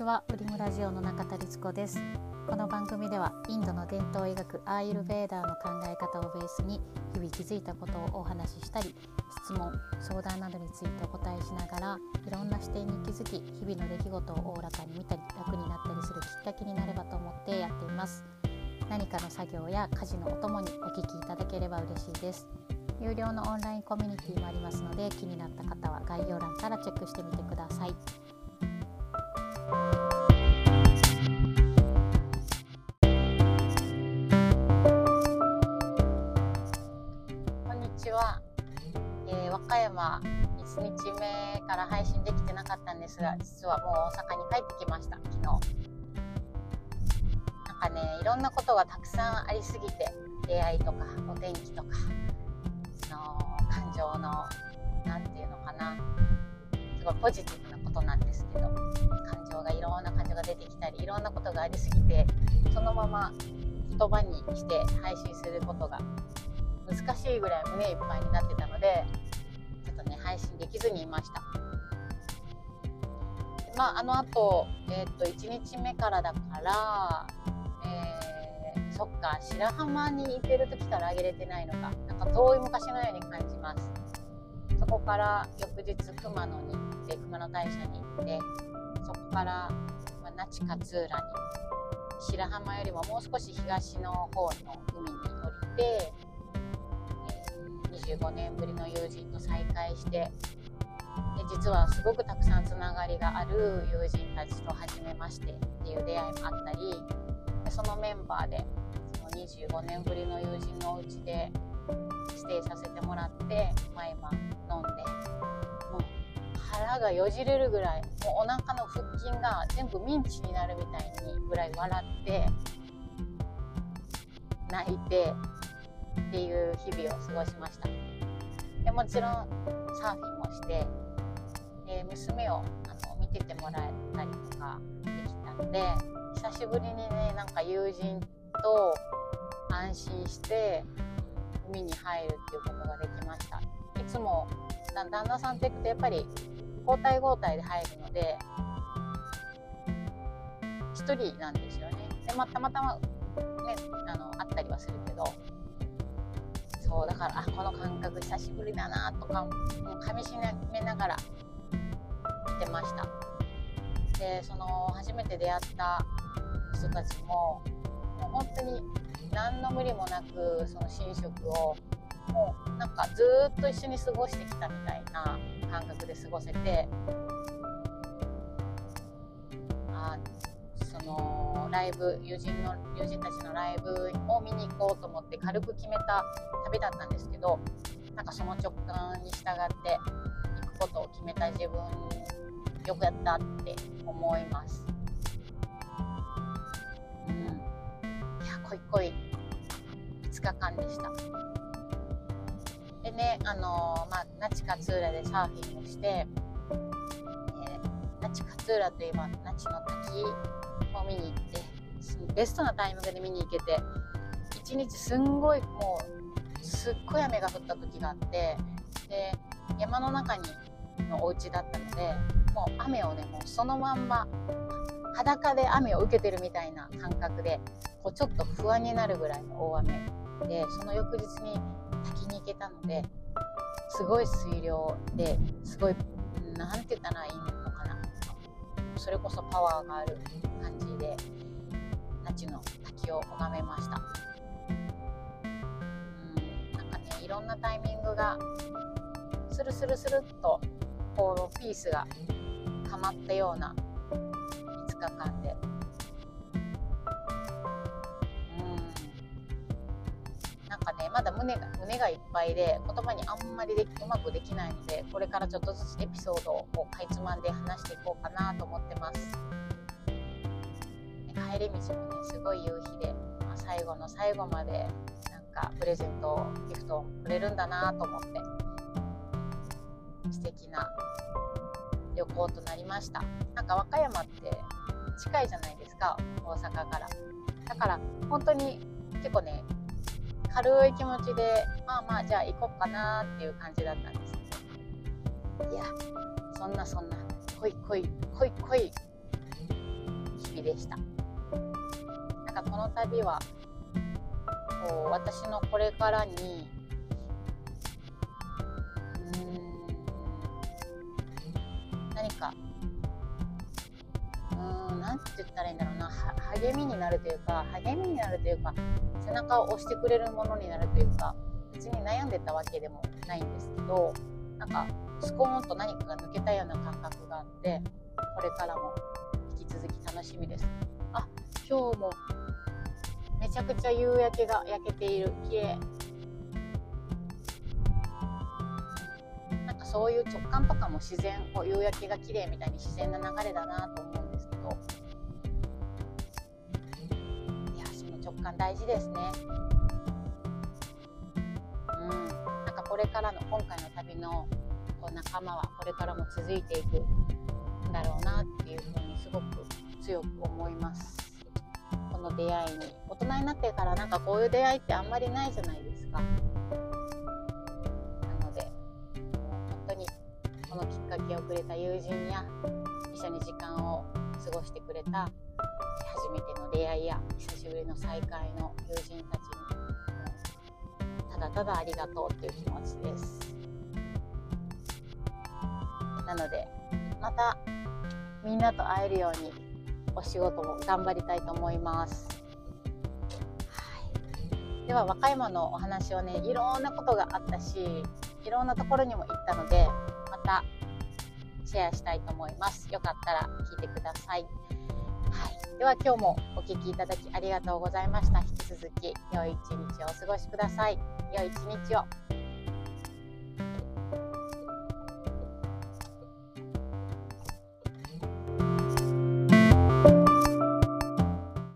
ちはウリムラジオの中田律子です。この番組ではインドの伝統医学アーユルベーダーの考え方をベースに日々気づいたことをお話ししたり質問相談などについてお答えしながらいろんな視点に気づき日々の出来事をおおらかに見たり楽になったりするきっかけになればと思ってやっています。何かの作業や家事のお供にお聞きいただければ嬉しいです。有料のオンラインコミュニティもありますので気になった方は概要欄からチェックしてみてください。は、えー、和歌山1日目から配信できてなかったんですが実はもう大阪に帰ってきました昨日。なんかねいろんなことがたくさんありすぎて出会いとかお天気とかその感情の何て言うのかなすごいポジティブなことなんですけど感情がいろんな感情が出てきたりいろんなことがありすぎてそのまま言葉にして配信することが難しいぐらい胸いっぱいになってたのでちょっとね配信できずにいました。まああのあと,、えー、と1日目からだからえー、そっか白浜にいてる時からあげれてないのか。なんか遠い昔のように感じます。そこから翌日熊野に行って熊野大社に行ってそこから、那智勝浦に白浜よりももう少し東の方の海に降りて、25年ぶりの友人と再会してで実はすごくたくさんつながりがある友人たちと初めましてっていう出会いもあったりそのメンバーでその25年ぶりの友人のお家でステイさせてもらって毎晩飲んでもう腹がよじれるぐらいもうお腹の腹筋が全部ミンチになるみたいにぐらい笑って泣いてっていう日々を過ごしました。でもちろんサーフィンもしてで娘をあの見ててもらえたりとかできたので久しぶりにねなんか友人と安心して海に入るっていうことができました。いつも旦那さんと行くとやっぱり交代交代で入るので1人なんですよね。で、ま、たまたまねあのあったりはするけどそうだからあこの感覚久しぶりだなとかもうかみしめながら見てました。でその初めて出会った人たちももう本当に何の無理もなくその寝食をもうなんかずっと一緒に過ごしてきたみたいな感覚で過ごせてのライブ友人の友人たちのライブを見に行こうと思って軽く決めた旅だったんですけどなんかその直感に従って行くことを決めた自分よくやったって思います。うん、いや濃い濃い5日間でした。でね、あのー、まあ、那智勝浦でサーフィンをして、えー、那智勝浦といえば那智の滝を見に行ってベストなタイミングで見に行けて一日すんごいもうすっごい雨が降った時があってで山の中にのお家だったのでもう雨をねもうそのまんま裸で雨を受けてるみたいな感覚でこうちょっと不安になるぐらいの大雨。でその翌日に滝に行けたのですごい水量ですごい何て言ったらいいのかな。それこそパワーがある感じで。那智の滝を拝めました。うんなんかねいろんなタイミングがスルスルスルっとこうピースがはまったような5日間で。うん。なんかねまだ胸が胸がいっぱいで言葉にあんまりでうまくできないのでこれからちょっとずつエピソードをこうかいつまんで話していこうかなと思ってます。帰り道もねすごい夕日で、まあ、最後の最後までなんかプレゼントギフトをくれるんだなと思って素敵な旅行となりました。なんか和歌山って近いじゃないですか大阪から。だから本当に結構ね軽い気持ちでまあまあじゃあ行こうかなっていう感じだったんですけどいやそんなそんな濃い濃い濃い濃い日でした。なんかこの旅はこう私のこれからにうん何かうん何て言ったらいいんだろうな励みになるというか励みになるというか背中を押してくれるものになるというか別に悩んでたわけでもないんですけどなんかスコーンと何かが抜けたような感覚があってこれからも引き続き楽しみです。今日も。めちゃくちゃ夕焼けが焼けている。綺麗。なんかそういう直感とかも自然こう夕焼けが綺麗みたいに自然な流れだなと思うんですけど。いやその直感大事ですね。うん。なんかこれからの今回の旅のこう仲間はこれからも続いていくんだろうなっていうふうにすごく強く思います。の出会いに。大人になってからなんかこういう出会いってあんまりないじゃないですか。なので本当にこのきっかけをくれた友人や一緒に時間を過ごしてくれた初めての出会いや久しぶりの再会の友人たちにただただありがとうっていう気持ちです。なのでまたみんなと会えるようにお仕事も頑張りたいと思います。はい、では和歌山のお話をねいろんなことがあったしいろんなところにも行ったのでまたシェアしたいと思います。よかったら聞いてください。はい、では今日もお聴きいただきありがとうございました。引き続き良い一日をお過ごしください。良い一日を。